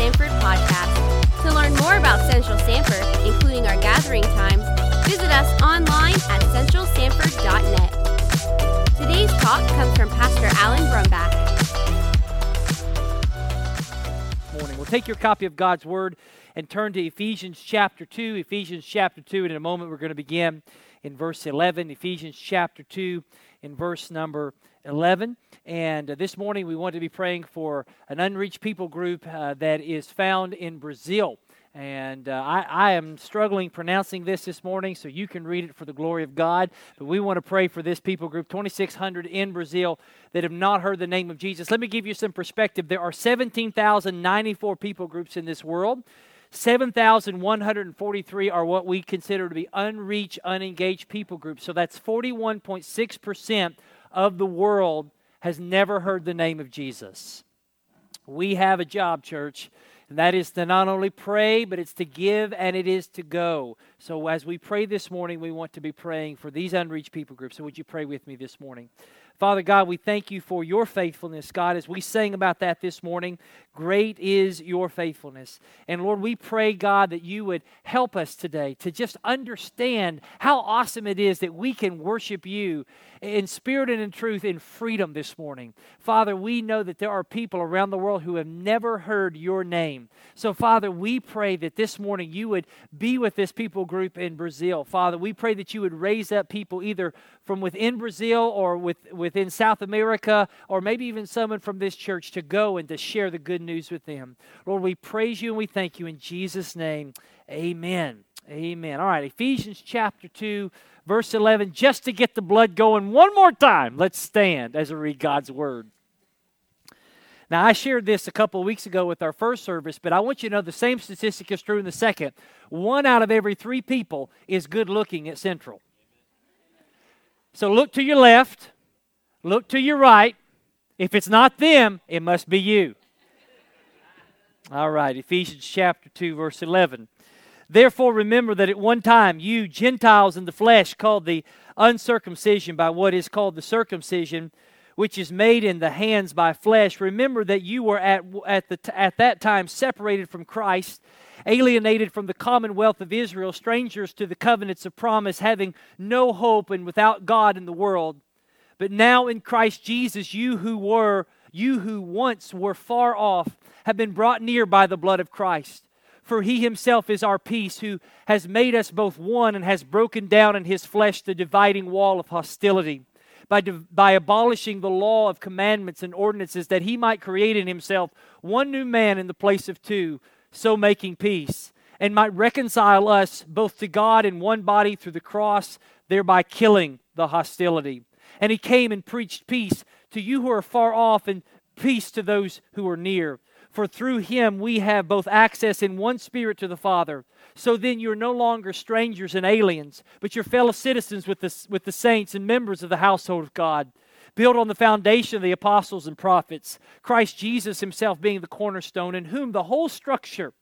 Sanford podcast. To learn more about Central Sanford, including our gathering times, visit us online at centralsanford.net. Today's talk comes from Pastor Alan Brumback. Morning. We'll take your copy of God's Word and turn to Ephesians chapter 2. Ephesians chapter 2, and in a moment we're going to begin in verse 11. Ephesians chapter 2 in verse number 11. And uh, this morning we want to be praying for an unreached people group uh, that is found in Brazil. And uh, I, I, am struggling pronouncing this this morning, so you can read it for the glory of God. But we want to pray for this people group, 2,600 in Brazil, that have not heard the name of Jesus. Let me give you some perspective. There are 17,094 people groups in this world. 7,143 are what we consider to be unreached, unengaged people groups. So that's 41.6% of the world has never heard the name of Jesus. We have a job, church, and that is to not only pray, but it's to give and it is to go. So as we pray this morning, we want to be praying for these unreached people groups. So would you pray with me this morning? Father God, we thank you for your faithfulness, God, as we sang about that this morning. Great is your faithfulness. And Lord, we pray, God, that you would help us today to just understand how awesome it is that we can worship you in spirit and in truth in freedom this morning. Father, we know that there are people around the world who have never heard your name. So, Father, we pray that this morning you would be with this people group in Brazil. Father, we pray that you would raise up people either from within Brazil or with, within South America, or maybe even someone from this church to go and to share the good news with them. Lord, we praise you and we thank you in Jesus' name. Amen. Amen. All right, Ephesians chapter 2, verse 11. Just to get the blood going one more time, let's stand as we read God's word. Now, I shared this a couple of weeks ago with our first service, but I want you to know the same statistic is true in the second. One out of every three people is good looking at Central. So look to your left, look to your right. If it's not them, it must be you. All right, Ephesians chapter 2, verse 11. Therefore, remember that at one time you, Gentiles in the flesh, called the uncircumcision by what is called the circumcision, which is made in the hands by flesh, remember that you were at, at, the, at that time separated from Christ alienated from the commonwealth of Israel, strangers to the covenants of promise, having no hope and without God in the world. But now in Christ Jesus, you who were, you who once were far off, have been brought near by the blood of Christ. For he himself is our peace, who has made us both one and has broken down in his flesh the dividing wall of hostility. By, by abolishing the law of commandments and ordinances, that he might create in himself one new man in the place of two so making peace, and might reconcile us both to God in one body through the cross, thereby killing the hostility. And he came and preached peace to you who are far off and peace to those who are near. For through him we have both access in one spirit to the Father. So then you're no longer strangers and aliens, but you're fellow citizens with the, with the saints and members of the household of God built on the foundation of the apostles and prophets, Christ Jesus himself being the cornerstone, in whom the whole structure,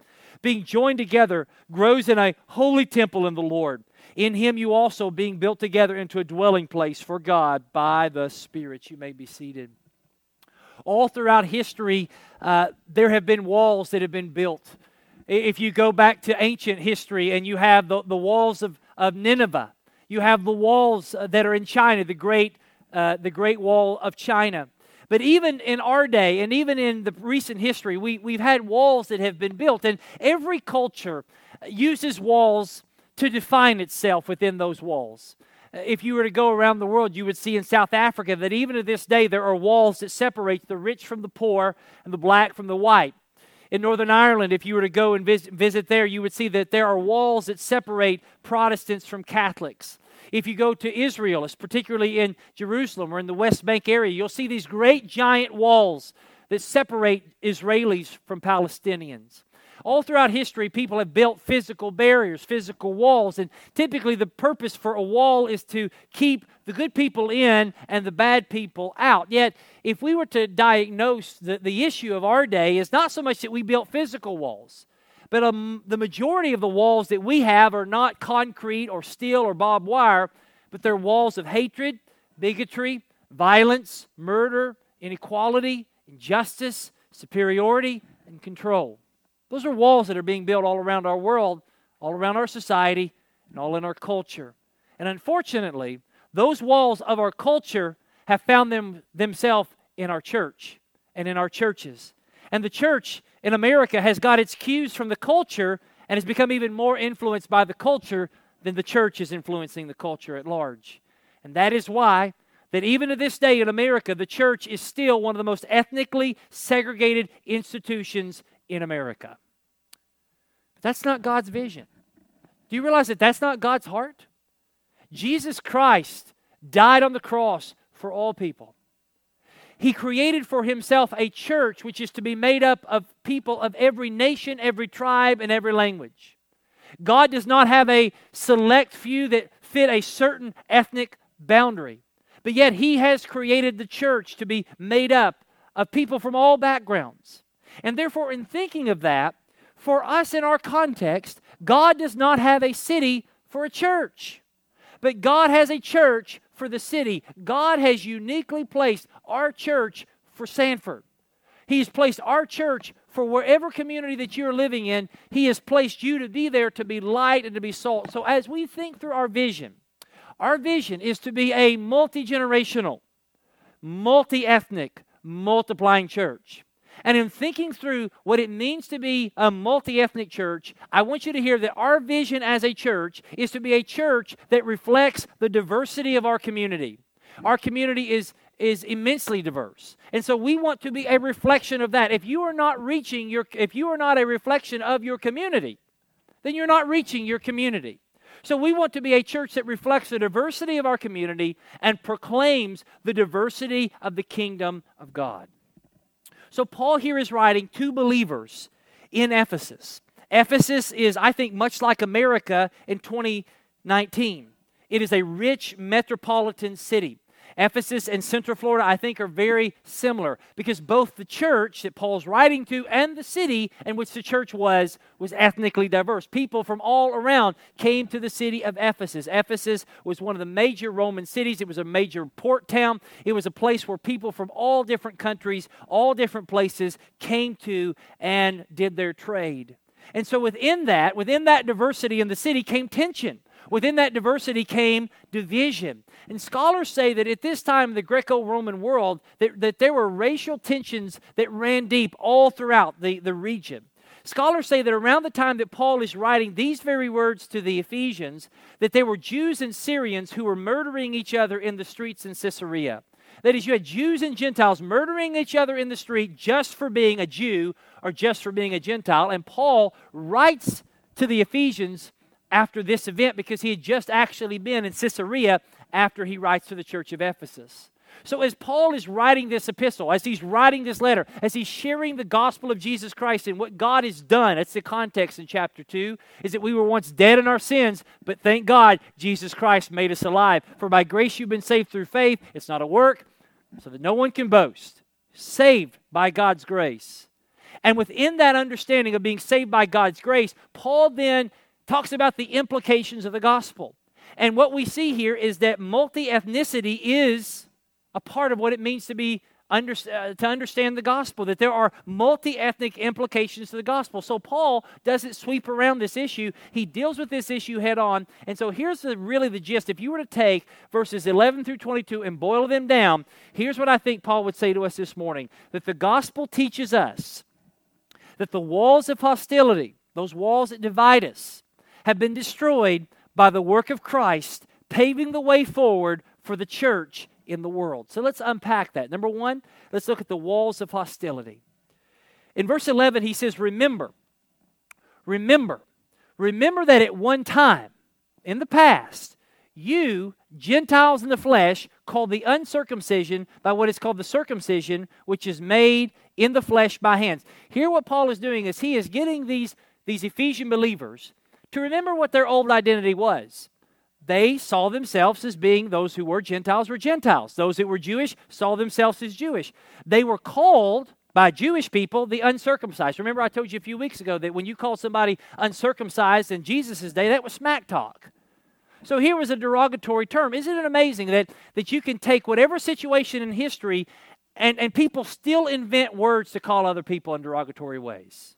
being joined together, grows in a holy temple in the Lord. In him you also, being built together into a dwelling place for God by the Spirit. You may be seated. All throughout history, uh, there have been walls that have been built. If you go back to ancient history and you have the, the walls of, of Nineveh, you have the walls uh, that are in China, the great uh, the Great Wall of China. But even in our day, and even in the recent history, we, we've had walls that have been built, and every culture uses walls to define itself within those walls. Uh, if you were to go around the world, you would see in South Africa that even to this day there are walls that separate the rich from the poor and the black from the white. In Northern Ireland, if you were to go and visit, visit there, you would see that there are walls that separate Protestants from Catholics. If you go to Israel, particularly in Jerusalem or in the West Bank area, you'll see these great giant walls that separate Israelis from Palestinians. All throughout history, people have built physical barriers, physical walls, and typically the purpose for a wall is to keep the good people in and the bad people out. Yet, if we were to diagnose the, the issue of our day, is not so much that we built physical walls, but um, the majority of the walls that we have are not concrete or steel or barbed wire, but they're walls of hatred, bigotry, violence, murder, inequality, injustice, superiority, and control. Those are walls that are being built all around our world, all around our society, and all in our culture. And unfortunately, those walls of our culture have found them, themselves in our church and in our churches. And the church in America has got its cues from the culture and has become even more influenced by the culture than the church is influencing the culture at large. And that is why that even to this day in America, the church is still one of the most ethnically segregated institutions in America. But that's not God's vision. Do you realize that that's not God's heart? Jesus Christ died on the cross for all people. He created for himself a church which is to be made up of people of every nation, every tribe, and every language. God does not have a select few that fit a certain ethnic boundary. But yet, He has created the church to be made up of people from all backgrounds. And therefore, in thinking of that, for us in our context, God does not have a city for a church, but God has a church for the city. God has uniquely placed our church for Sanford. He's placed our church for wherever community that you're living in. He has placed you to be there to be light and to be salt. So as we think through our vision, our vision is to be a multi generational, multi ethnic, multiplying church. And in thinking through what it means to be a multi ethnic church, I want you to hear that our vision as a church is to be a church that reflects the diversity of our community. Our community is, is immensely diverse. And so we want to be a reflection of that. If you are not reaching your, if you are not a reflection of your community, then you're not reaching your community. So we want to be a church that reflects the diversity of our community and proclaims the diversity of the kingdom of God. So Paul here is writing to believers in Ephesus. Ephesus is, I think, much like America in 2019. It is a rich metropolitan city. Ephesus and Central Florida, I think, are very similar because both the church that Paul's writing to and the city in which the church was was ethnically diverse. People from all around came to the city of Ephesus. Ephesus was one of the major Roman cities, it was a major port town. It was a place where people from all different countries, all different places came to and did their trade. And so within that, within that diversity in the city came tension. Within that diversity came division. And scholars say that at this time in the Greco Roman world, that, that there were racial tensions that ran deep all throughout the, the region. Scholars say that around the time that Paul is writing these very words to the Ephesians, that there were Jews and Syrians who were murdering each other in the streets in Caesarea. That is, you had Jews and Gentiles murdering each other in the street just for being a Jew or just for being a Gentile. And Paul writes to the Ephesians after this event because he had just actually been in Caesarea after he writes to the church of Ephesus. So, as Paul is writing this epistle, as he's writing this letter, as he's sharing the gospel of Jesus Christ and what God has done, that's the context in chapter 2, is that we were once dead in our sins, but thank God Jesus Christ made us alive. For by grace you've been saved through faith. It's not a work, so that no one can boast. Saved by God's grace. And within that understanding of being saved by God's grace, Paul then talks about the implications of the gospel. And what we see here is that multi ethnicity is a part of what it means to be under, uh, to understand the gospel, that there are multi ethnic implications to the gospel. So Paul doesn't sweep around this issue, he deals with this issue head on. And so here's the, really the gist. If you were to take verses 11 through 22 and boil them down, here's what I think Paul would say to us this morning that the gospel teaches us that the walls of hostility, those walls that divide us, have been destroyed by the work of Christ, paving the way forward for the church in the world. So let's unpack that. Number one, let's look at the walls of hostility. In verse 11, he says, Remember, remember, remember that at one time in the past, you, Gentiles in the flesh, called the uncircumcision by what is called the circumcision, which is made in the flesh by hands. Here, what Paul is doing is he is getting these, these Ephesian believers to remember what their old identity was. They saw themselves as being those who were Gentiles were Gentiles. Those that were Jewish saw themselves as Jewish. They were called by Jewish people the uncircumcised. Remember, I told you a few weeks ago that when you call somebody uncircumcised in Jesus' day, that was smack talk. So here was a derogatory term. Isn't it amazing that, that you can take whatever situation in history and, and people still invent words to call other people in derogatory ways?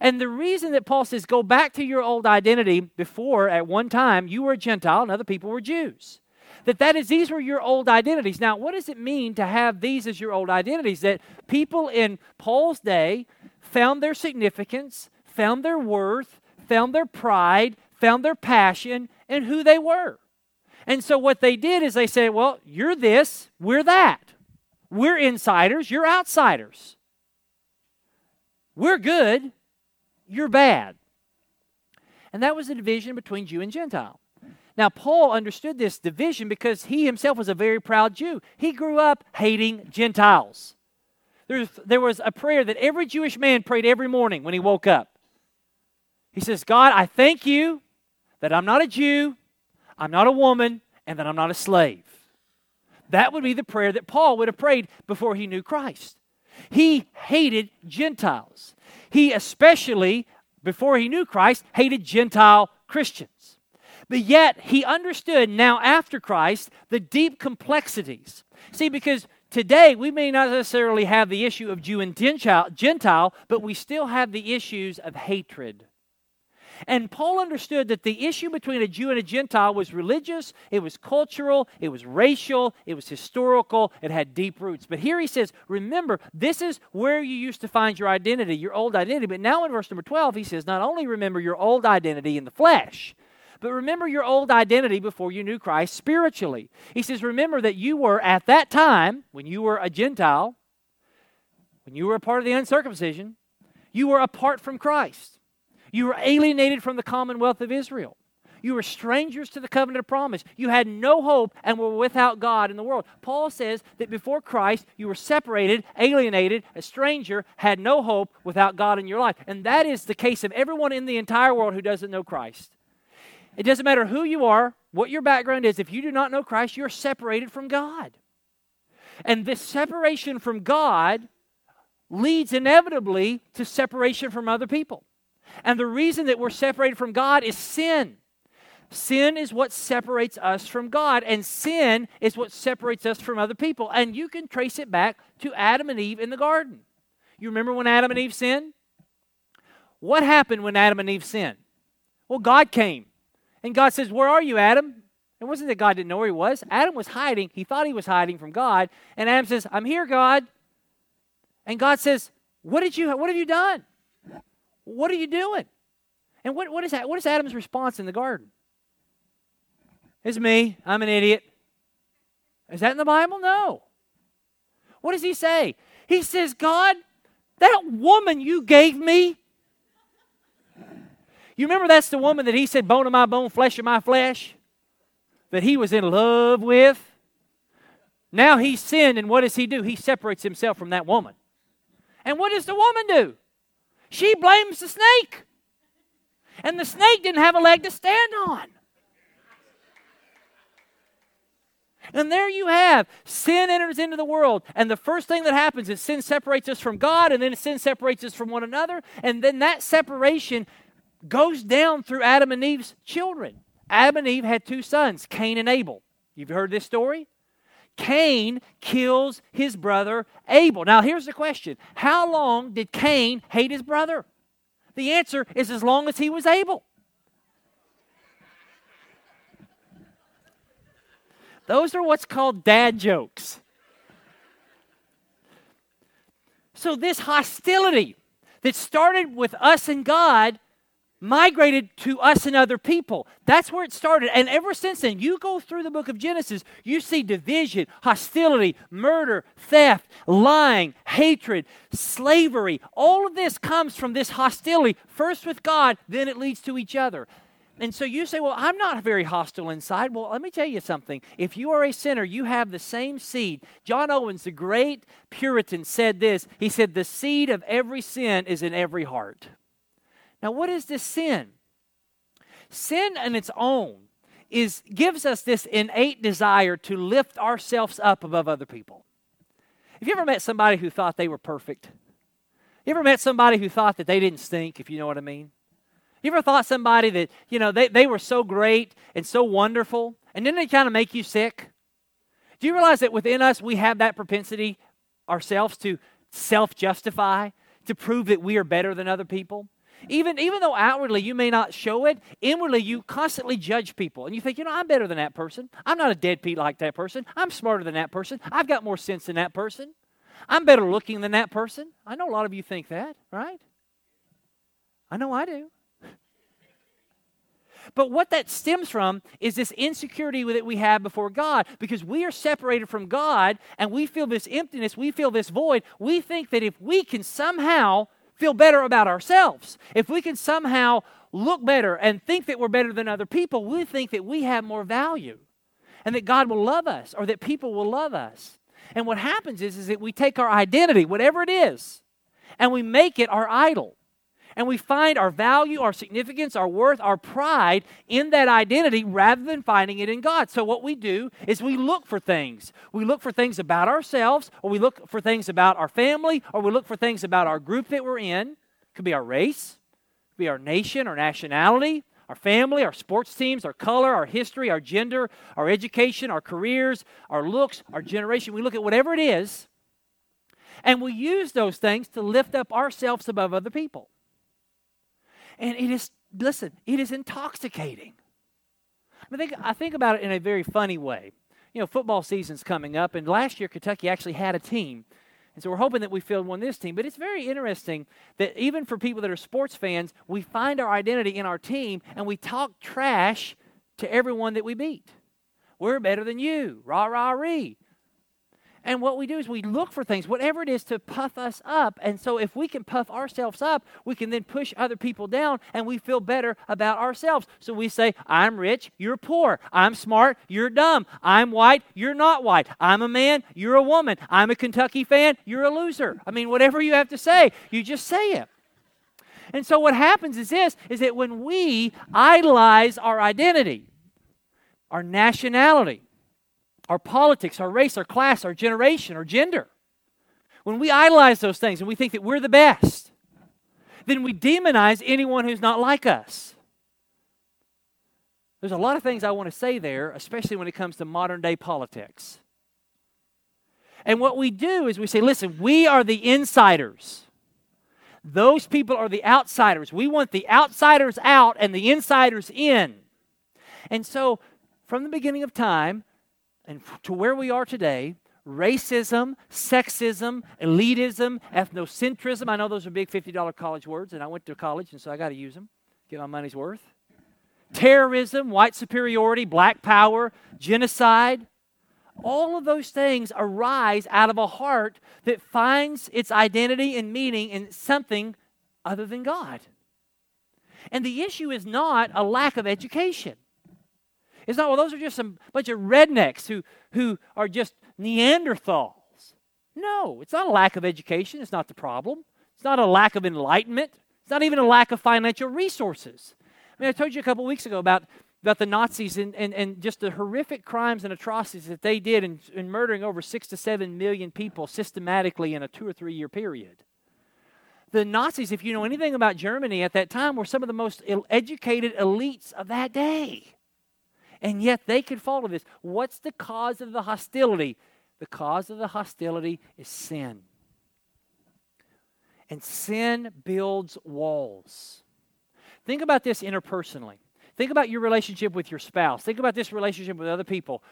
And the reason that Paul says, go back to your old identity before, at one time, you were a Gentile and other people were Jews. That that is, these were your old identities. Now, what does it mean to have these as your old identities? That people in Paul's day found their significance, found their worth, found their pride, found their passion in who they were. And so what they did is they said, well, you're this, we're that. We're insiders, you're outsiders. We're good, you're bad. And that was the division between Jew and Gentile. Now, Paul understood this division because he himself was a very proud Jew. He grew up hating Gentiles. There's, there was a prayer that every Jewish man prayed every morning when he woke up. He says, God, I thank you that I'm not a Jew, I'm not a woman, and that I'm not a slave. That would be the prayer that Paul would have prayed before he knew Christ. He hated Gentiles. He especially, before he knew Christ, hated Gentile Christians. But yet, he understood now after Christ the deep complexities. See, because today we may not necessarily have the issue of Jew and Gentile, but we still have the issues of hatred and Paul understood that the issue between a Jew and a Gentile was religious, it was cultural, it was racial, it was historical, it had deep roots. But here he says, remember, this is where you used to find your identity, your old identity. But now in verse number 12, he says, not only remember your old identity in the flesh, but remember your old identity before you knew Christ spiritually. He says, Remember that you were at that time, when you were a Gentile, when you were a part of the uncircumcision, you were apart from Christ. You were alienated from the commonwealth of Israel. You were strangers to the covenant of promise. You had no hope and were without God in the world. Paul says that before Christ, you were separated, alienated, a stranger, had no hope without God in your life. And that is the case of everyone in the entire world who doesn't know Christ. It doesn't matter who you are, what your background is, if you do not know Christ, you're separated from God. And this separation from God leads inevitably to separation from other people. And the reason that we're separated from God is sin. Sin is what separates us from God, and sin is what separates us from other people. And you can trace it back to Adam and Eve in the garden. You remember when Adam and Eve sinned? What happened when Adam and Eve sinned? Well, God came. And God says, Where are you, Adam? It wasn't that God didn't know where he was. Adam was hiding. He thought he was hiding from God. And Adam says, I'm here, God. And God says, What did you what have you done? What are you doing? And what, what, is that, what is Adam's response in the garden? It's me. I'm an idiot. Is that in the Bible? No. What does he say? He says, God, that woman you gave me. You remember that's the woman that he said, bone of my bone, flesh of my flesh? That he was in love with? Now he's sinned, and what does he do? He separates himself from that woman. And what does the woman do? She blames the snake. And the snake didn't have a leg to stand on. And there you have sin enters into the world. And the first thing that happens is sin separates us from God, and then sin separates us from one another. And then that separation goes down through Adam and Eve's children. Adam and Eve had two sons, Cain and Abel. You've heard this story? Cain kills his brother Abel. Now, here's the question How long did Cain hate his brother? The answer is as long as he was able. Those are what's called dad jokes. So, this hostility that started with us and God migrated to us and other people. That's where it started. And ever since then, you go through the book of Genesis, you see division, hostility, murder, theft, lying, hatred, slavery. All of this comes from this hostility, first with God, then it leads to each other. And so you say, Well, I'm not very hostile inside. Well, let me tell you something. If you are a sinner, you have the same seed. John Owens, the great Puritan, said this He said, The seed of every sin is in every heart. Now, what is this sin? Sin on its own is gives us this innate desire to lift ourselves up above other people. Have you ever met somebody who thought they were perfect? You ever met somebody who thought that they didn't stink, if you know what I mean? You ever thought somebody that, you know, they, they were so great and so wonderful, and then they kind of make you sick? Do you realize that within us we have that propensity ourselves to self justify, to prove that we are better than other people? Even, even though outwardly you may not show it, inwardly you constantly judge people. And you think, you know, I'm better than that person. I'm not a deadbeat like that person. I'm smarter than that person. I've got more sense than that person. I'm better looking than that person. I know a lot of you think that, right? I know I do. But what that stems from is this insecurity that we have before God because we are separated from God and we feel this emptiness, we feel this void. We think that if we can somehow feel better about ourselves, if we can somehow look better and think that we're better than other people, we think that we have more value and that God will love us or that people will love us. And what happens is, is that we take our identity, whatever it is, and we make it our idol and we find our value, our significance, our worth, our pride in that identity rather than finding it in God. So, what we do is we look for things. We look for things about ourselves, or we look for things about our family, or we look for things about our group that we're in. It could be our race, could be our nation, our nationality, our family, our sports teams, our color, our history, our gender, our education, our careers, our looks, our generation. We look at whatever it is, and we use those things to lift up ourselves above other people. And it is, listen, it is intoxicating. I think, I think about it in a very funny way. You know, football season's coming up, and last year Kentucky actually had a team. And so we're hoping that we field one this team. But it's very interesting that even for people that are sports fans, we find our identity in our team and we talk trash to everyone that we beat. We're better than you. Rah, rah, ree. And what we do is we look for things, whatever it is, to puff us up. And so if we can puff ourselves up, we can then push other people down and we feel better about ourselves. So we say, I'm rich, you're poor. I'm smart, you're dumb. I'm white, you're not white. I'm a man, you're a woman. I'm a Kentucky fan, you're a loser. I mean, whatever you have to say, you just say it. And so what happens is this is that when we idolize our identity, our nationality, our politics, our race, our class, our generation, our gender, when we idolize those things and we think that we're the best, then we demonize anyone who's not like us. There's a lot of things I want to say there, especially when it comes to modern day politics. And what we do is we say, listen, we are the insiders. Those people are the outsiders. We want the outsiders out and the insiders in. And so, from the beginning of time, and to where we are today, racism, sexism, elitism, ethnocentrism. I know those are big $50 college words, and I went to college, and so I got to use them, get my money's worth. Terrorism, white superiority, black power, genocide. All of those things arise out of a heart that finds its identity and meaning in something other than God. And the issue is not a lack of education. It's not, well, those are just some bunch of rednecks who, who are just Neanderthals. No, it's not a lack of education. It's not the problem. It's not a lack of enlightenment. It's not even a lack of financial resources. I mean, I told you a couple weeks ago about, about the Nazis and, and, and just the horrific crimes and atrocities that they did in, in murdering over six to seven million people systematically in a two or three year period the Nazis, if you know anything about Germany at that time, were some of the most educated elites of that day and yet they could fall to this. What's the cause of the hostility? The cause of the hostility is sin. And sin builds walls. Think about this interpersonally. Think about your relationship with your spouse. Think about this relationship with other people.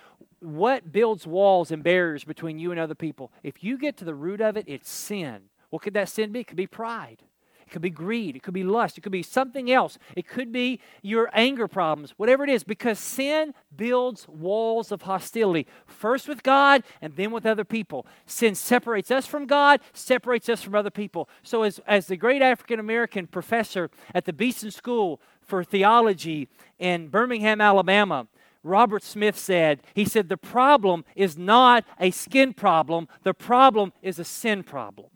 What builds walls and barriers between you and other people? If you get to the root of it, it's sin. What could that sin be? It could be pride. It could be greed. It could be lust. It could be something else. It could be your anger problems, whatever it is, because sin builds walls of hostility, first with God and then with other people. Sin separates us from God, separates us from other people. So, as, as the great African American professor at the Beeson School for Theology in Birmingham, Alabama, Robert Smith said, he said, the problem is not a skin problem, the problem is a sin problem.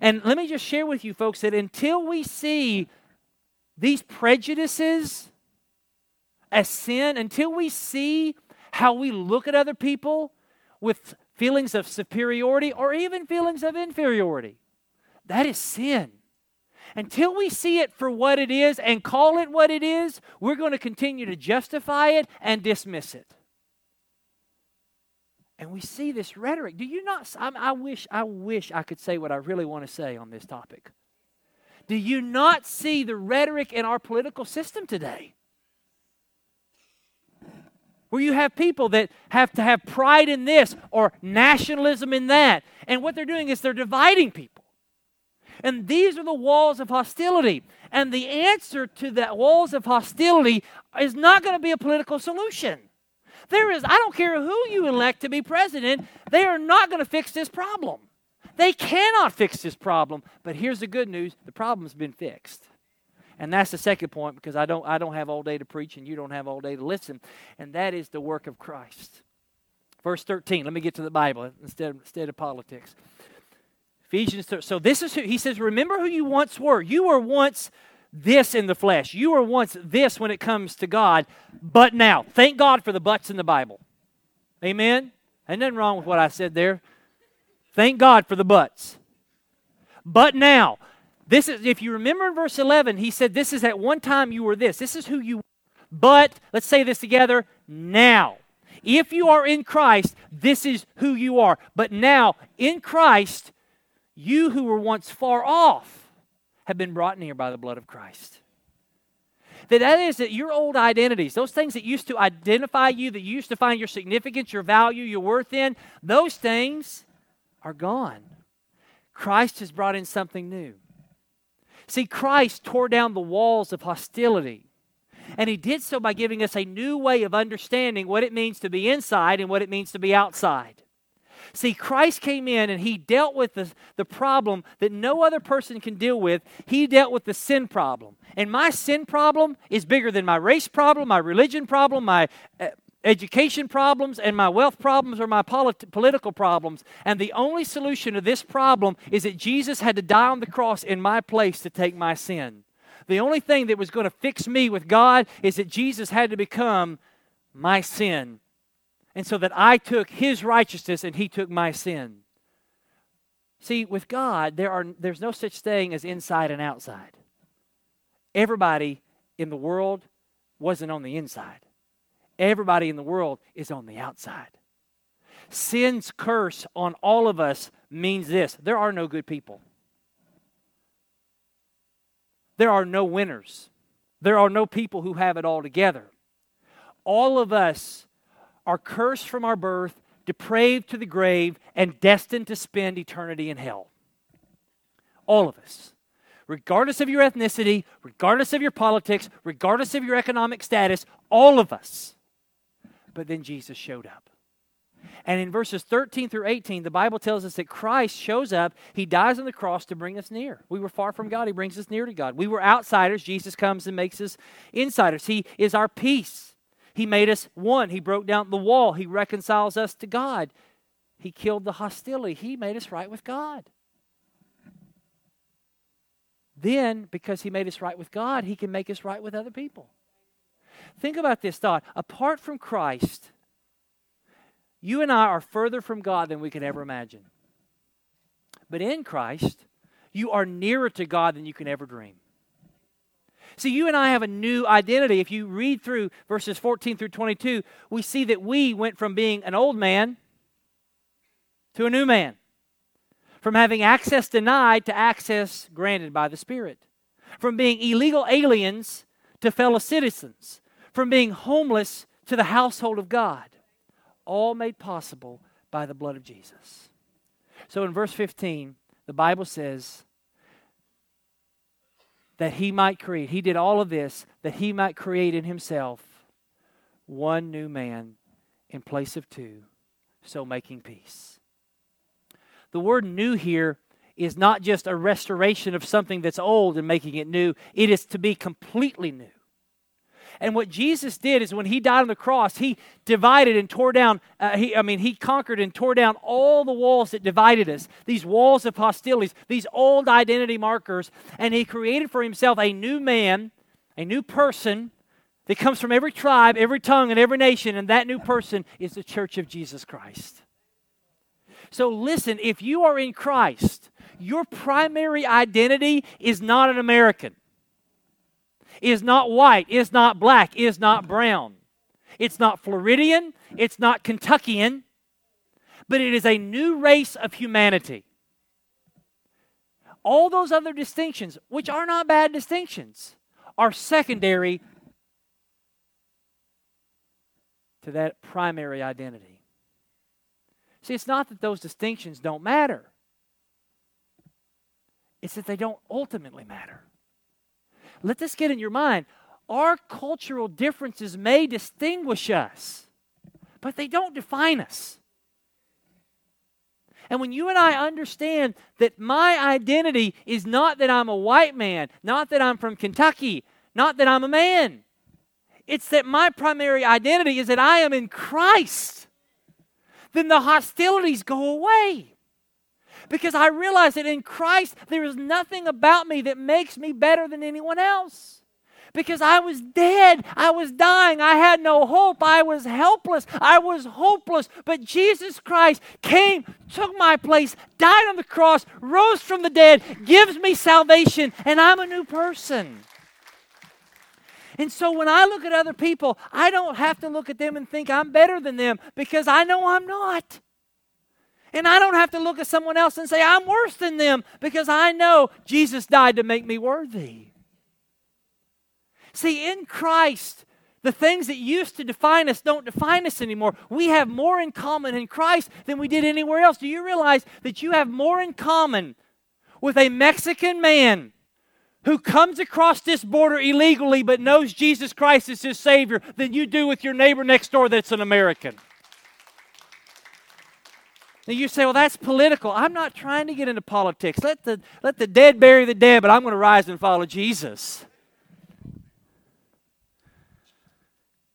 And let me just share with you, folks, that until we see these prejudices as sin, until we see how we look at other people with feelings of superiority or even feelings of inferiority, that is sin. Until we see it for what it is and call it what it is, we're going to continue to justify it and dismiss it. And we see this rhetoric. Do you not? I, I wish, I wish I could say what I really want to say on this topic. Do you not see the rhetoric in our political system today? Where you have people that have to have pride in this or nationalism in that. And what they're doing is they're dividing people. And these are the walls of hostility. And the answer to that walls of hostility is not going to be a political solution. There is, I don't care who you elect to be president, they are not going to fix this problem. They cannot fix this problem. But here's the good news the problem's been fixed. And that's the second point because I don't, I don't have all day to preach and you don't have all day to listen. And that is the work of Christ. Verse 13, let me get to the Bible instead of, instead of politics. Ephesians 3. So this is who, he says, remember who you once were. You were once this in the flesh. You were once this when it comes to God, but now. Thank God for the buts in the Bible. Amen? Ain't nothing wrong with what I said there. Thank God for the buts. But now, this is if you remember in verse 11, he said, This is at one time you were this. This is who you were. But let's say this together now. If you are in Christ, this is who you are. But now, in Christ, you who were once far off have been brought near by the blood of Christ. That that is that your old identities, those things that used to identify you, that used to find your significance, your value, your worth in, those things are gone. Christ has brought in something new. See, Christ tore down the walls of hostility. And he did so by giving us a new way of understanding what it means to be inside and what it means to be outside. See, Christ came in and he dealt with the, the problem that no other person can deal with. He dealt with the sin problem. And my sin problem is bigger than my race problem, my religion problem, my uh, education problems and my wealth problems or my polit- political problems. And the only solution to this problem is that Jesus had to die on the cross in my place to take my sin. The only thing that was going to fix me with God is that Jesus had to become my sin. And so that I took his righteousness and he took my sin. See, with God, there are, there's no such thing as inside and outside. Everybody in the world wasn't on the inside Everybody in the world is on the outside. Sin's curse on all of us means this there are no good people, there are no winners, there are no people who have it all together. All of us are cursed from our birth, depraved to the grave, and destined to spend eternity in hell. All of us regardless of your ethnicity, regardless of your politics, regardless of your economic status, all of us but then Jesus showed up. And in verses 13 through 18, the Bible tells us that Christ shows up. He dies on the cross to bring us near. We were far from God. He brings us near to God. We were outsiders. Jesus comes and makes us insiders. He is our peace. He made us one. He broke down the wall. He reconciles us to God. He killed the hostility. He made us right with God. Then, because He made us right with God, He can make us right with other people. Think about this thought. Apart from Christ, you and I are further from God than we can ever imagine. But in Christ, you are nearer to God than you can ever dream. See, you and I have a new identity. If you read through verses 14 through 22, we see that we went from being an old man to a new man, from having access denied to access granted by the Spirit, from being illegal aliens to fellow citizens, from being homeless to the household of God, all made possible by the blood of Jesus. So in verse 15, the Bible says that he might create, he did all of this that he might create in himself one new man in place of two, so making peace. The word new here is not just a restoration of something that's old and making it new, it is to be completely new. And what Jesus did is when he died on the cross, he divided and tore down, uh, he, I mean, he conquered and tore down all the walls that divided us, these walls of hostilities, these old identity markers. And he created for himself a new man, a new person that comes from every tribe, every tongue, and every nation. And that new person is the church of Jesus Christ. So listen, if you are in Christ, your primary identity is not an American is not white, is not black, is not brown. It's not Floridian, it's not Kentuckian, but it is a new race of humanity. All those other distinctions, which are not bad distinctions, are secondary to that primary identity. See, it's not that those distinctions don't matter, it's that they don't ultimately matter. Let this get in your mind. Our cultural differences may distinguish us, but they don't define us. And when you and I understand that my identity is not that I'm a white man, not that I'm from Kentucky, not that I'm a man, it's that my primary identity is that I am in Christ, then the hostilities go away. Because I realize that in Christ, there is nothing about me that makes me better than anyone else because I was dead. I was dying. I had no hope. I was helpless. I was hopeless. But Jesus Christ came, took my place, died on the cross, rose from the dead, gives me salvation, and I'm a new person. And so when I look at other people, I don't have to look at them and think I'm better than them because I know I'm not. And I don't have to look at someone else and say I'm worse than them because I know Jesus died to make me worthy. See, in Christ, the things that used to define us don't define us anymore. We have more in common in Christ than we did anywhere else. Do you realize that you have more in common with a Mexican man who comes across this border illegally but knows Jesus Christ is his Savior than you do with your neighbor next door that's an American? Now you say, well, that's political. I'm not trying to get into politics. Let the, let the dead bury the dead, but I'm going to rise and follow Jesus.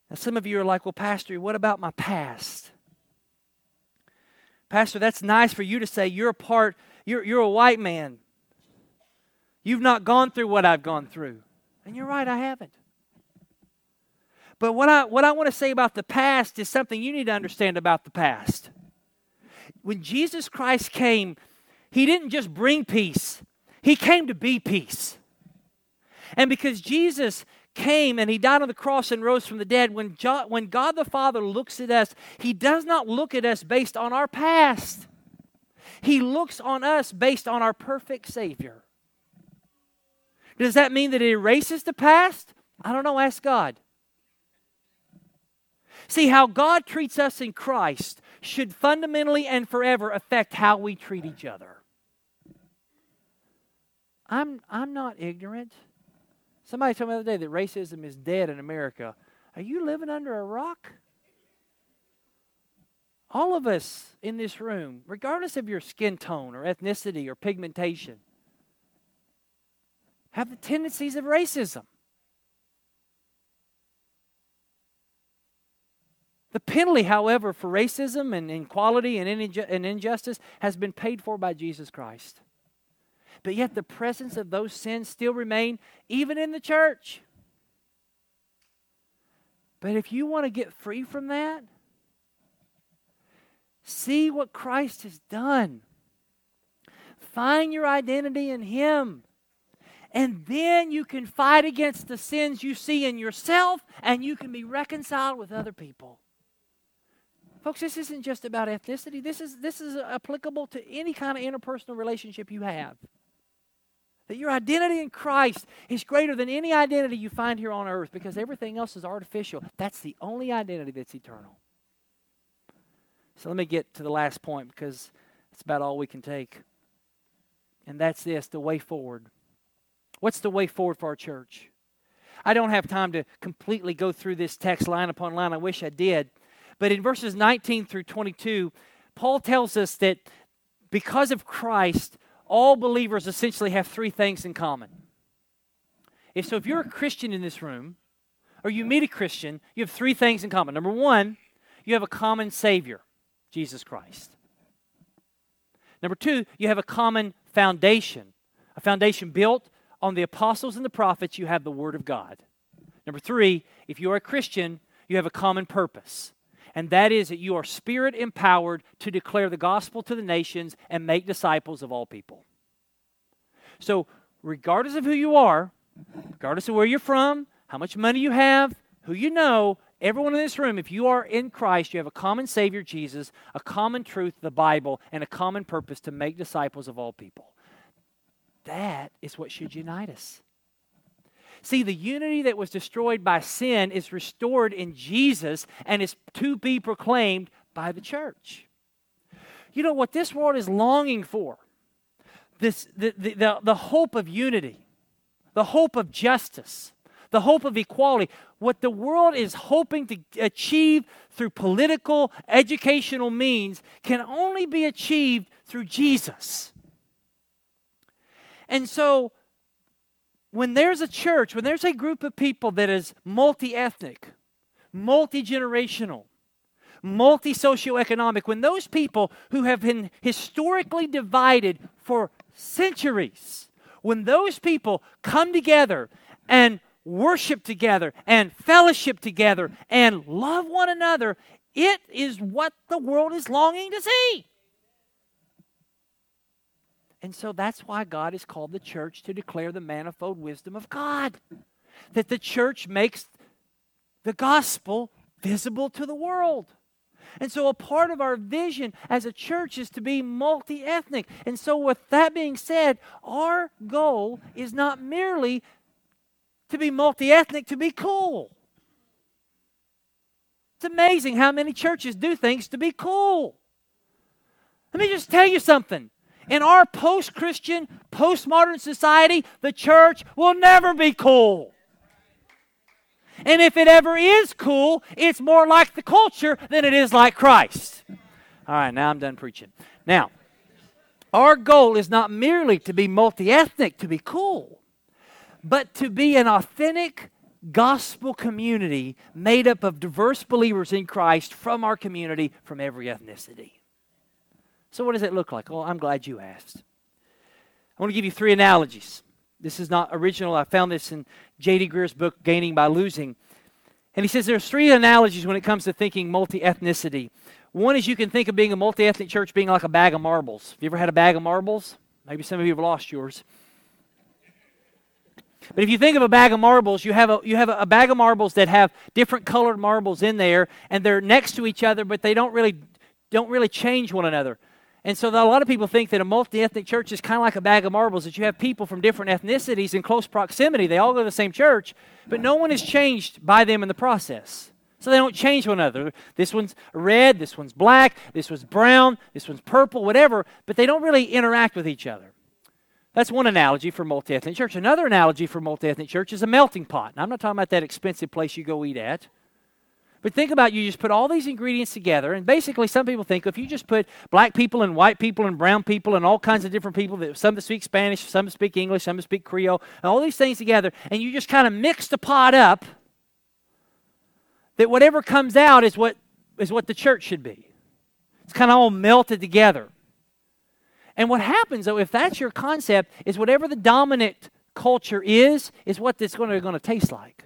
Now, some of you are like, well, Pastor, what about my past? Pastor, that's nice for you to say you're a part, you're, you're a white man. You've not gone through what I've gone through. And you're right, I haven't. But what I, what I want to say about the past is something you need to understand about the past. When Jesus Christ came, he didn't just bring peace, he came to be peace. And because Jesus came and he died on the cross and rose from the dead, when, when God the Father looks at us, he does not look at us based on our past. He looks on us based on our perfect Savior. Does that mean that it erases the past? I don't know. Ask God. See, how God treats us in Christ should fundamentally and forever affect how we treat each other. I'm, I'm not ignorant. Somebody told me the other day that racism is dead in America. Are you living under a rock? All of us in this room, regardless of your skin tone or ethnicity or pigmentation, have the tendencies of racism. The penalty, however, for racism and inequality and injustice has been paid for by Jesus Christ but yet the presence of those sins still remain even in the church. But if you want to get free from that, see what Christ has done. Find your identity in Him. And then you can fight against the sins you see in yourself and you can be reconciled with other people. Folks, this isn't just about ethnicity. This is, this is applicable to any kind of interpersonal relationship you have. That your identity in Christ is greater than any identity you find here on earth because everything else is artificial. That's the only identity that's eternal. So let me get to the last point because it's about all we can take. And that's this the way forward. What's the way forward for our church? I don't have time to completely go through this text line upon line. I wish I did. But in verses 19 through 22, Paul tells us that because of Christ, all believers essentially have three things in common. If so, if you're a Christian in this room, or you meet a Christian, you have three things in common. Number one, you have a common Savior, Jesus Christ. Number two, you have a common foundation, a foundation built on the apostles and the prophets. You have the Word of God. Number three, if you are a Christian, you have a common purpose and that is that you are spirit empowered to declare the gospel to the nations and make disciples of all people. So, regardless of who you are, regardless of where you're from, how much money you have, who you know, everyone in this room, if you are in Christ, you have a common Savior, Jesus, a common truth, the Bible, and a common purpose to make disciples of all people. that is what should unite us. See, the unity that was destroyed by sin is restored in Jesus and is to be proclaimed by the church. You know what this world is longing for? This, the, the, the, the hope of unity, the hope of justice, the hope of equality. What the world is hoping to achieve through political, educational means can only be achieved through Jesus. And so, when there's a church, when there's a group of people that is multi ethnic, multi generational, multi socioeconomic, when those people who have been historically divided for centuries, when those people come together and worship together and fellowship together and love one another, it is what the world is longing to see. And so that's why God has called the church to declare the manifold wisdom of God. That the church makes the gospel visible to the world. And so, a part of our vision as a church is to be multi ethnic. And so, with that being said, our goal is not merely to be multi ethnic, to be cool. It's amazing how many churches do things to be cool. Let me just tell you something. In our post Christian, postmodern society, the church will never be cool. And if it ever is cool, it's more like the culture than it is like Christ. All right, now I'm done preaching. Now, our goal is not merely to be multi ethnic, to be cool, but to be an authentic gospel community made up of diverse believers in Christ from our community, from every ethnicity. So, what does it look like? Well, I'm glad you asked. I want to give you three analogies. This is not original. I found this in J.D. Greear's book, Gaining by Losing. And he says there's three analogies when it comes to thinking multi ethnicity. One is you can think of being a multi ethnic church being like a bag of marbles. Have you ever had a bag of marbles? Maybe some of you have lost yours. But if you think of a bag of marbles, you have a you have a bag of marbles that have different colored marbles in there, and they're next to each other, but they don't really don't really change one another. And so a lot of people think that a multi ethnic church is kind of like a bag of marbles, that you have people from different ethnicities in close proximity. They all go to the same church, but no one is changed by them in the process. So they don't change one another. This one's red, this one's black, this one's brown, this one's purple, whatever, but they don't really interact with each other. That's one analogy for multi ethnic church. Another analogy for multi ethnic church is a melting pot. Now, I'm not talking about that expensive place you go eat at. But think about you just put all these ingredients together, and basically, some people think if you just put black people and white people and brown people and all kinds of different people, that some that speak Spanish, some speak English, some speak Creole, and all these things together, and you just kind of mix the pot up, that whatever comes out is what is what the church should be. It's kind of all melted together. And what happens though, if that's your concept, is whatever the dominant culture is, is what it's going to, going to taste like.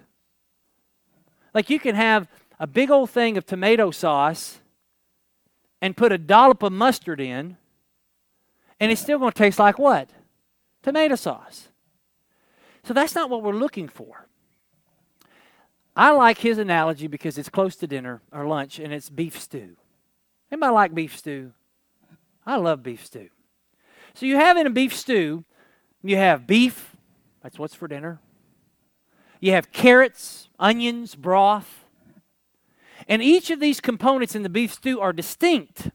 Like you can have a big old thing of tomato sauce and put a dollop of mustard in, and it's still going to taste like what? Tomato sauce. So that's not what we're looking for. I like his analogy because it's close to dinner or lunch and it's beef stew. Anybody like beef stew? I love beef stew. So you have in a beef stew, you have beef, that's what's for dinner. You have carrots, onions, broth. And each of these components in the beef stew are distinct.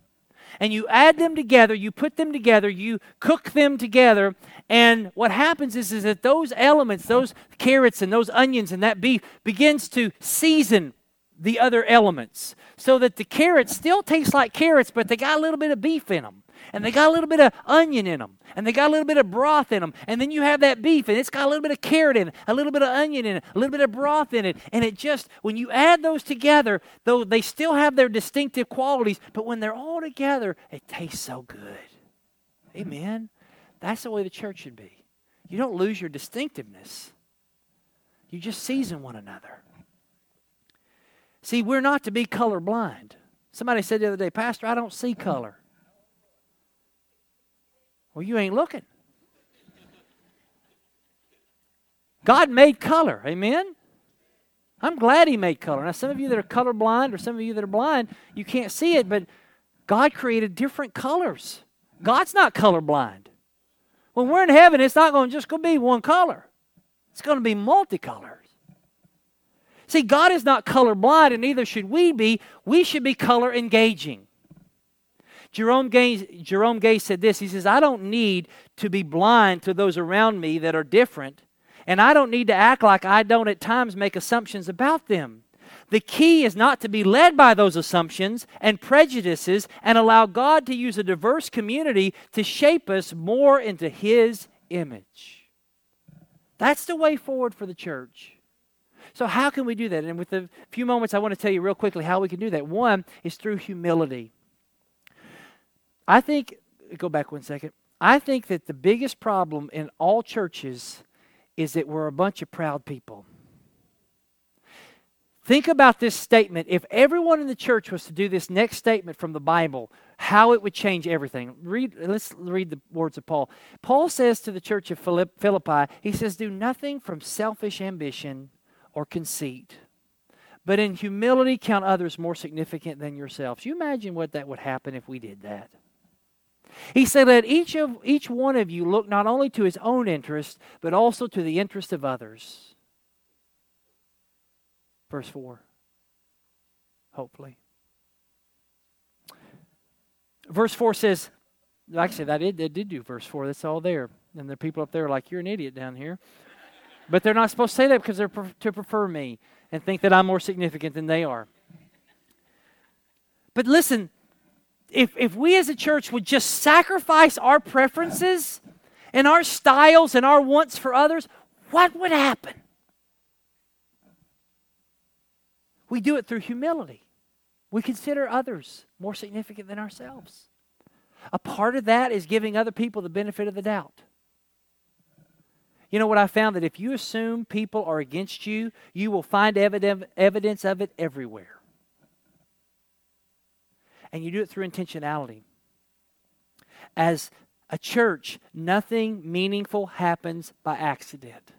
And you add them together, you put them together, you cook them together, and what happens is, is that those elements, those carrots and those onions and that beef, begins to season the other elements. So that the carrots still taste like carrots, but they got a little bit of beef in them and they got a little bit of onion in them, and they got a little bit of broth in them, and then you have that beef, and it's got a little bit of carrot in it, a little bit of onion in it, a little bit of broth in it, and it just, when you add those together, though they still have their distinctive qualities, but when they're all together, it tastes so good. Amen. That's the way the church should be. You don't lose your distinctiveness. You just season one another. See, we're not to be colorblind. Somebody said the other day, Pastor, I don't see color. Well, you ain't looking. God made color. Amen? I'm glad He made color. Now, some of you that are colorblind or some of you that are blind, you can't see it, but God created different colors. God's not colorblind. When we're in heaven, it's not going to just be one color. It's going to be multicolors. See, God is not colorblind, and neither should we be. We should be color engaging. Jerome Gay, Jerome Gay said this He says, I don't need to be blind to those around me that are different, and I don't need to act like I don't at times make assumptions about them. The key is not to be led by those assumptions and prejudices and allow God to use a diverse community to shape us more into His image. That's the way forward for the church. So, how can we do that? And with a few moments, I want to tell you real quickly how we can do that. One is through humility. I think, go back one second. I think that the biggest problem in all churches is that we're a bunch of proud people. Think about this statement. If everyone in the church was to do this next statement from the Bible, how it would change everything. Read, let's read the words of Paul. Paul says to the church of Philippi, he says, Do nothing from selfish ambition or conceit, but in humility count others more significant than yourselves. You imagine what that would happen if we did that. He said, Let each, of, each one of you look not only to his own interest, but also to the interest of others. Verse 4. Hopefully. Verse 4 says, actually, that did, that did do verse 4. That's all there. And the people up there are like, You're an idiot down here. But they're not supposed to say that because they're to prefer me and think that I'm more significant than they are. But listen, if, if we as a church would just sacrifice our preferences and our styles and our wants for others, what would happen? We do it through humility. We consider others more significant than ourselves. A part of that is giving other people the benefit of the doubt. You know what I found? That if you assume people are against you, you will find evidence of it everywhere. And you do it through intentionality. As a church, nothing meaningful happens by accident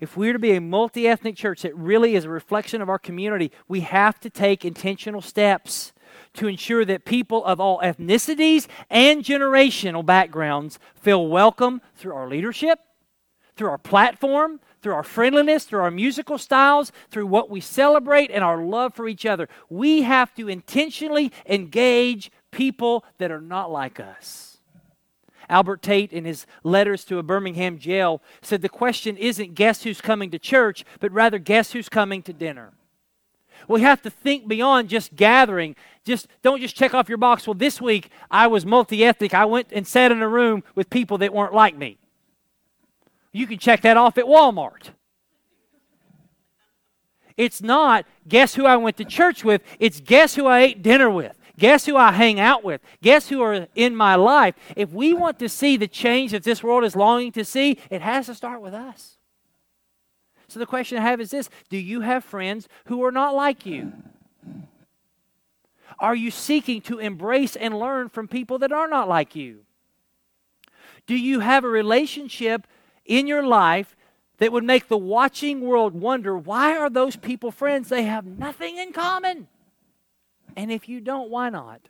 if we're to be a multi ethnic church that really is a reflection of our community, we have to take intentional steps to ensure that people of all ethnicities and generational backgrounds feel welcome through our leadership, through our platform, through our friendliness, through our musical styles, through what we celebrate, and our love for each other. We have to intentionally engage people that are not like us. Albert Tate, in his letters to a Birmingham jail, said the question isn't guess who's coming to church, but rather guess who's coming to dinner. We have to think beyond just gathering. Just don't just check off your box. Well, this week I was multi-ethnic. I went and sat in a room with people that weren't like me. You can check that off at Walmart. It's not guess who I went to church with, it's guess who I ate dinner with. Guess who I hang out with? Guess who are in my life? If we want to see the change that this world is longing to see, it has to start with us. So the question I have is this Do you have friends who are not like you? Are you seeking to embrace and learn from people that are not like you? Do you have a relationship in your life that would make the watching world wonder why are those people friends? They have nothing in common. And if you don't, why not?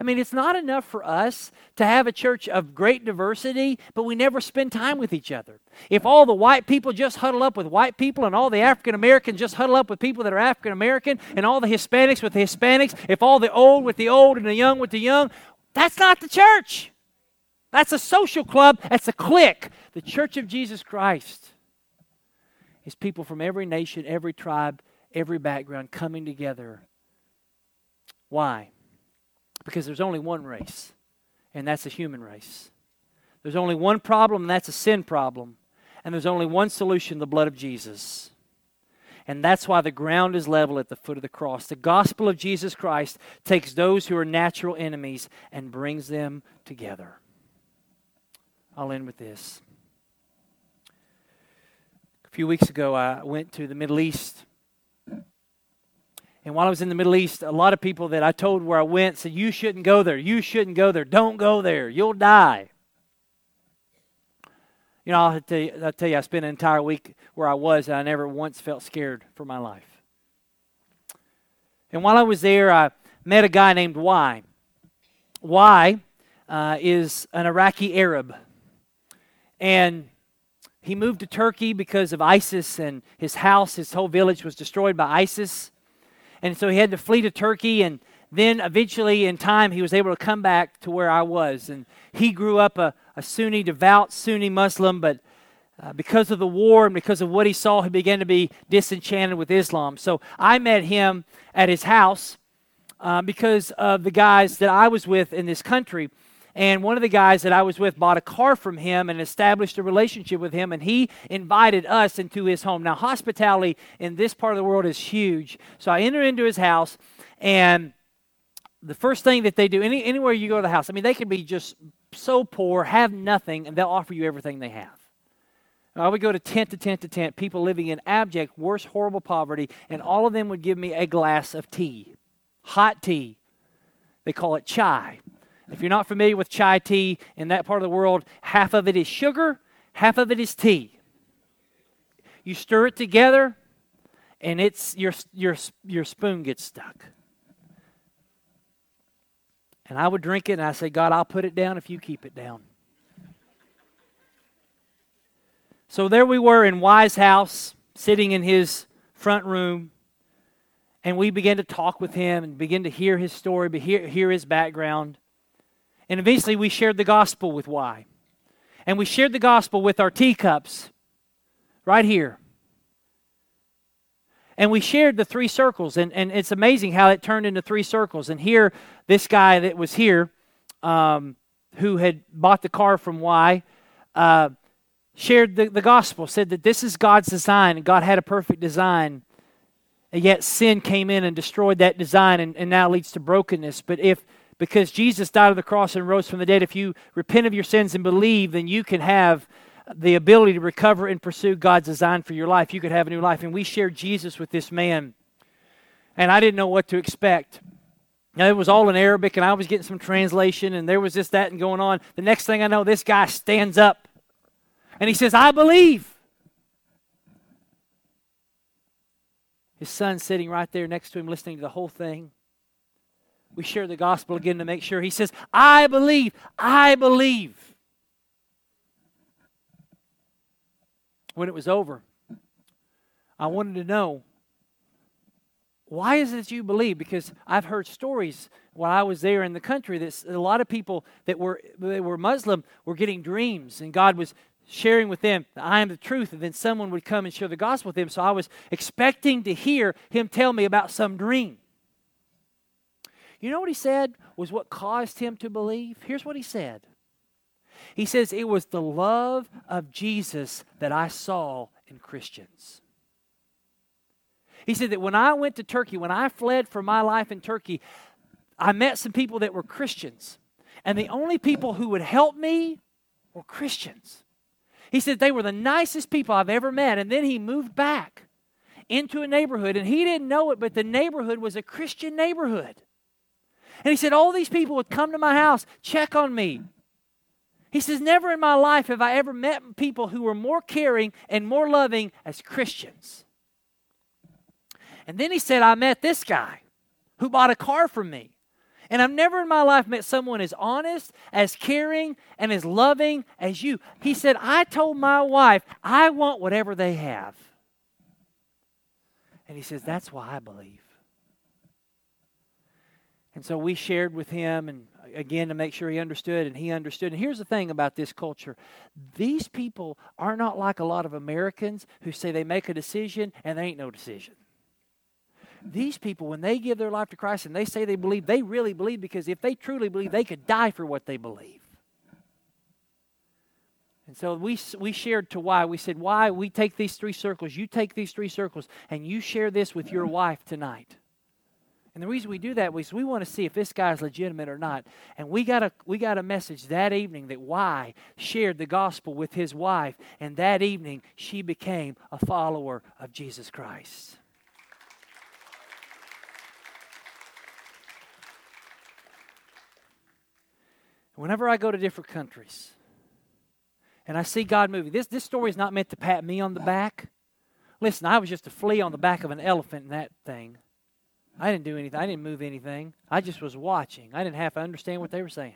I mean, it's not enough for us to have a church of great diversity, but we never spend time with each other. If all the white people just huddle up with white people, and all the African Americans just huddle up with people that are African American, and all the Hispanics with the Hispanics, if all the old with the old and the young with the young, that's not the church. That's a social club, that's a clique. The church of Jesus Christ is people from every nation, every tribe, every background coming together why? Because there's only one race, and that's the human race. There's only one problem, and that's a sin problem. And there's only one solution the blood of Jesus. And that's why the ground is level at the foot of the cross. The gospel of Jesus Christ takes those who are natural enemies and brings them together. I'll end with this. A few weeks ago, I went to the Middle East and while I was in the Middle East, a lot of people that I told where I went said, You shouldn't go there. You shouldn't go there. Don't go there. You'll die. You know, I'll tell you, I'll tell you I spent an entire week where I was, and I never once felt scared for my life. And while I was there, I met a guy named Y. Y uh, is an Iraqi Arab. And he moved to Turkey because of ISIS, and his house, his whole village was destroyed by ISIS. And so he had to flee to Turkey, and then eventually, in time, he was able to come back to where I was. And he grew up a, a Sunni, devout Sunni Muslim, but uh, because of the war and because of what he saw, he began to be disenchanted with Islam. So I met him at his house uh, because of the guys that I was with in this country. And one of the guys that I was with bought a car from him and established a relationship with him, and he invited us into his home. Now, hospitality in this part of the world is huge. So I enter into his house, and the first thing that they do, any, anywhere you go to the house, I mean, they can be just so poor, have nothing, and they'll offer you everything they have. I would go to tent to tent to tent, people living in abject, worse, horrible poverty, and all of them would give me a glass of tea, hot tea. They call it chai. If you're not familiar with chai tea in that part of the world, half of it is sugar, half of it is tea. You stir it together, and it's your your your spoon gets stuck. And I would drink it, and I say, God, I'll put it down if you keep it down. So there we were in Y's House, sitting in his front room, and we began to talk with him and begin to hear his story, hear, hear his background. And eventually we shared the gospel with Y. And we shared the gospel with our teacups right here. And we shared the three circles, and, and it's amazing how it turned into three circles. And here, this guy that was here, um, who had bought the car from Y, uh, shared the, the gospel, said that this is God's design, and God had a perfect design. And yet sin came in and destroyed that design and, and now leads to brokenness. But if, because Jesus died on the cross and rose from the dead, if you repent of your sins and believe, then you can have the ability to recover and pursue God's design for your life. You could have a new life. And we shared Jesus with this man. And I didn't know what to expect. Now, it was all in Arabic, and I was getting some translation, and there was this, that, and going on. The next thing I know, this guy stands up and he says, I believe. His son sitting right there next to him, listening to the whole thing. We share the gospel again to make sure. He says, I believe. I believe. When it was over, I wanted to know why is it that you believe? Because I've heard stories while I was there in the country that a lot of people that were that were Muslim were getting dreams, and God was sharing with them, I am the truth, and then someone would come and share the gospel with them. So I was expecting to hear him tell me about some dream. You know what he said was what caused him to believe? Here's what he said He says, It was the love of Jesus that I saw in Christians. He said that when I went to Turkey, when I fled for my life in Turkey, I met some people that were Christians. And the only people who would help me were Christians. He said they were the nicest people I've ever met. And then he moved back into a neighborhood, and he didn't know it, but the neighborhood was a Christian neighborhood. And he said, All these people would come to my house, check on me. He says, Never in my life have I ever met people who were more caring and more loving as Christians. And then he said, I met this guy who bought a car from me. And I've never in my life met someone as honest, as caring, and as loving as you. He said, I told my wife, I want whatever they have. And he says, That's why I believe. And so we shared with him, and again, to make sure he understood, and he understood. And here's the thing about this culture these people are not like a lot of Americans who say they make a decision and there ain't no decision these people, when they give their life to Christ and they say they believe, they really believe because if they truly believe, they could die for what they believe. And so we, we shared to Y. We said, why we take these three circles, you take these three circles, and you share this with your wife tonight. And the reason we do that is we want to see if this guy is legitimate or not. And we got a we got a message that evening that Y shared the gospel with his wife, and that evening she became a follower of Jesus Christ. Whenever I go to different countries and I see God moving, this, this story is not meant to pat me on the back. Listen, I was just a flea on the back of an elephant in that thing. I didn't do anything. I didn't move anything. I just was watching. I didn't have to understand what they were saying.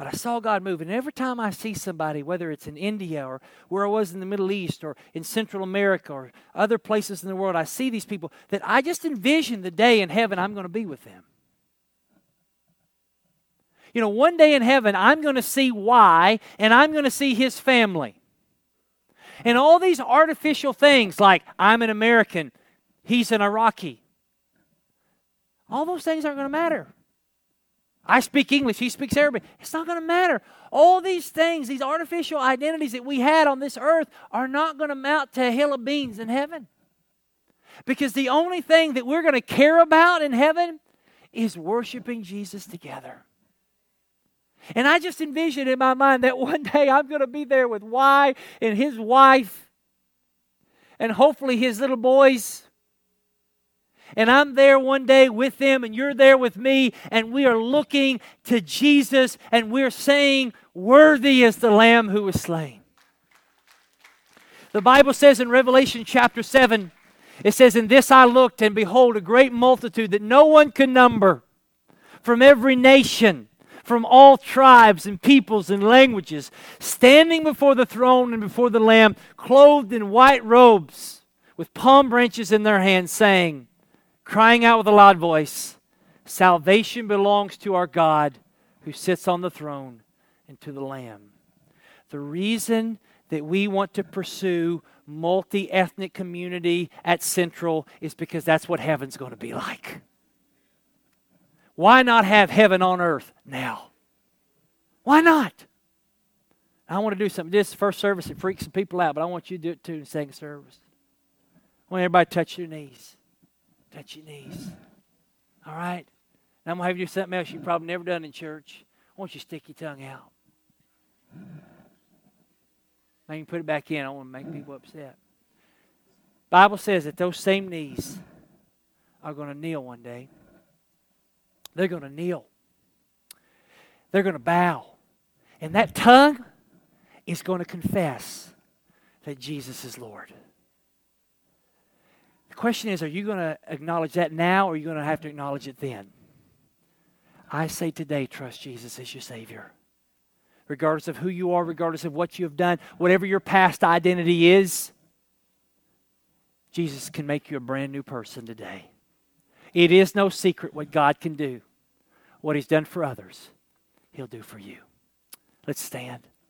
But I saw God move. And every time I see somebody, whether it's in India or where I was in the Middle East or in Central America or other places in the world, I see these people that I just envision the day in heaven I'm going to be with them. You know, one day in heaven, I'm going to see Y, and I'm going to see his family. And all these artificial things like I'm an American, he's an Iraqi, all those things aren't going to matter. I speak English, he speaks Arabic. It's not going to matter. All these things, these artificial identities that we had on this earth, are not going to mount to a hill of beans in heaven. Because the only thing that we're going to care about in heaven is worshiping Jesus together. And I just envision in my mind that one day I'm going to be there with Y and his wife and hopefully his little boys. And I'm there one day with them, and you're there with me, and we are looking to Jesus, and we're saying, Worthy is the Lamb who was slain. The Bible says in Revelation chapter 7, it says, In this I looked, and behold, a great multitude that no one could number from every nation from all tribes and peoples and languages, standing before the throne and before the Lamb, clothed in white robes, with palm branches in their hands, saying, crying out with a loud voice, Salvation belongs to our God who sits on the throne and to the Lamb. The reason that we want to pursue multi ethnic community at Central is because that's what heaven's going to be like. Why not have heaven on earth now? Why not? I want to do something. This first service, it freaks some people out, but I want you to do it too in second service. I want everybody to touch your knees. Touch your knees. All right? Now I'm going to have you do something else you've probably never done in church. I want you to stick your tongue out. Now you can put it back in. I don't want to make people upset. Bible says that those same knees are going to kneel one day. They're going to kneel. They're going to bow. And that tongue is going to confess that Jesus is Lord. Question is are you going to acknowledge that now or are you going to have to acknowledge it then? I say today, trust Jesus as your Savior. Regardless of who you are, regardless of what you have done, whatever your past identity is, Jesus can make you a brand new person today. It is no secret what God can do, what He's done for others, He'll do for you. Let's stand.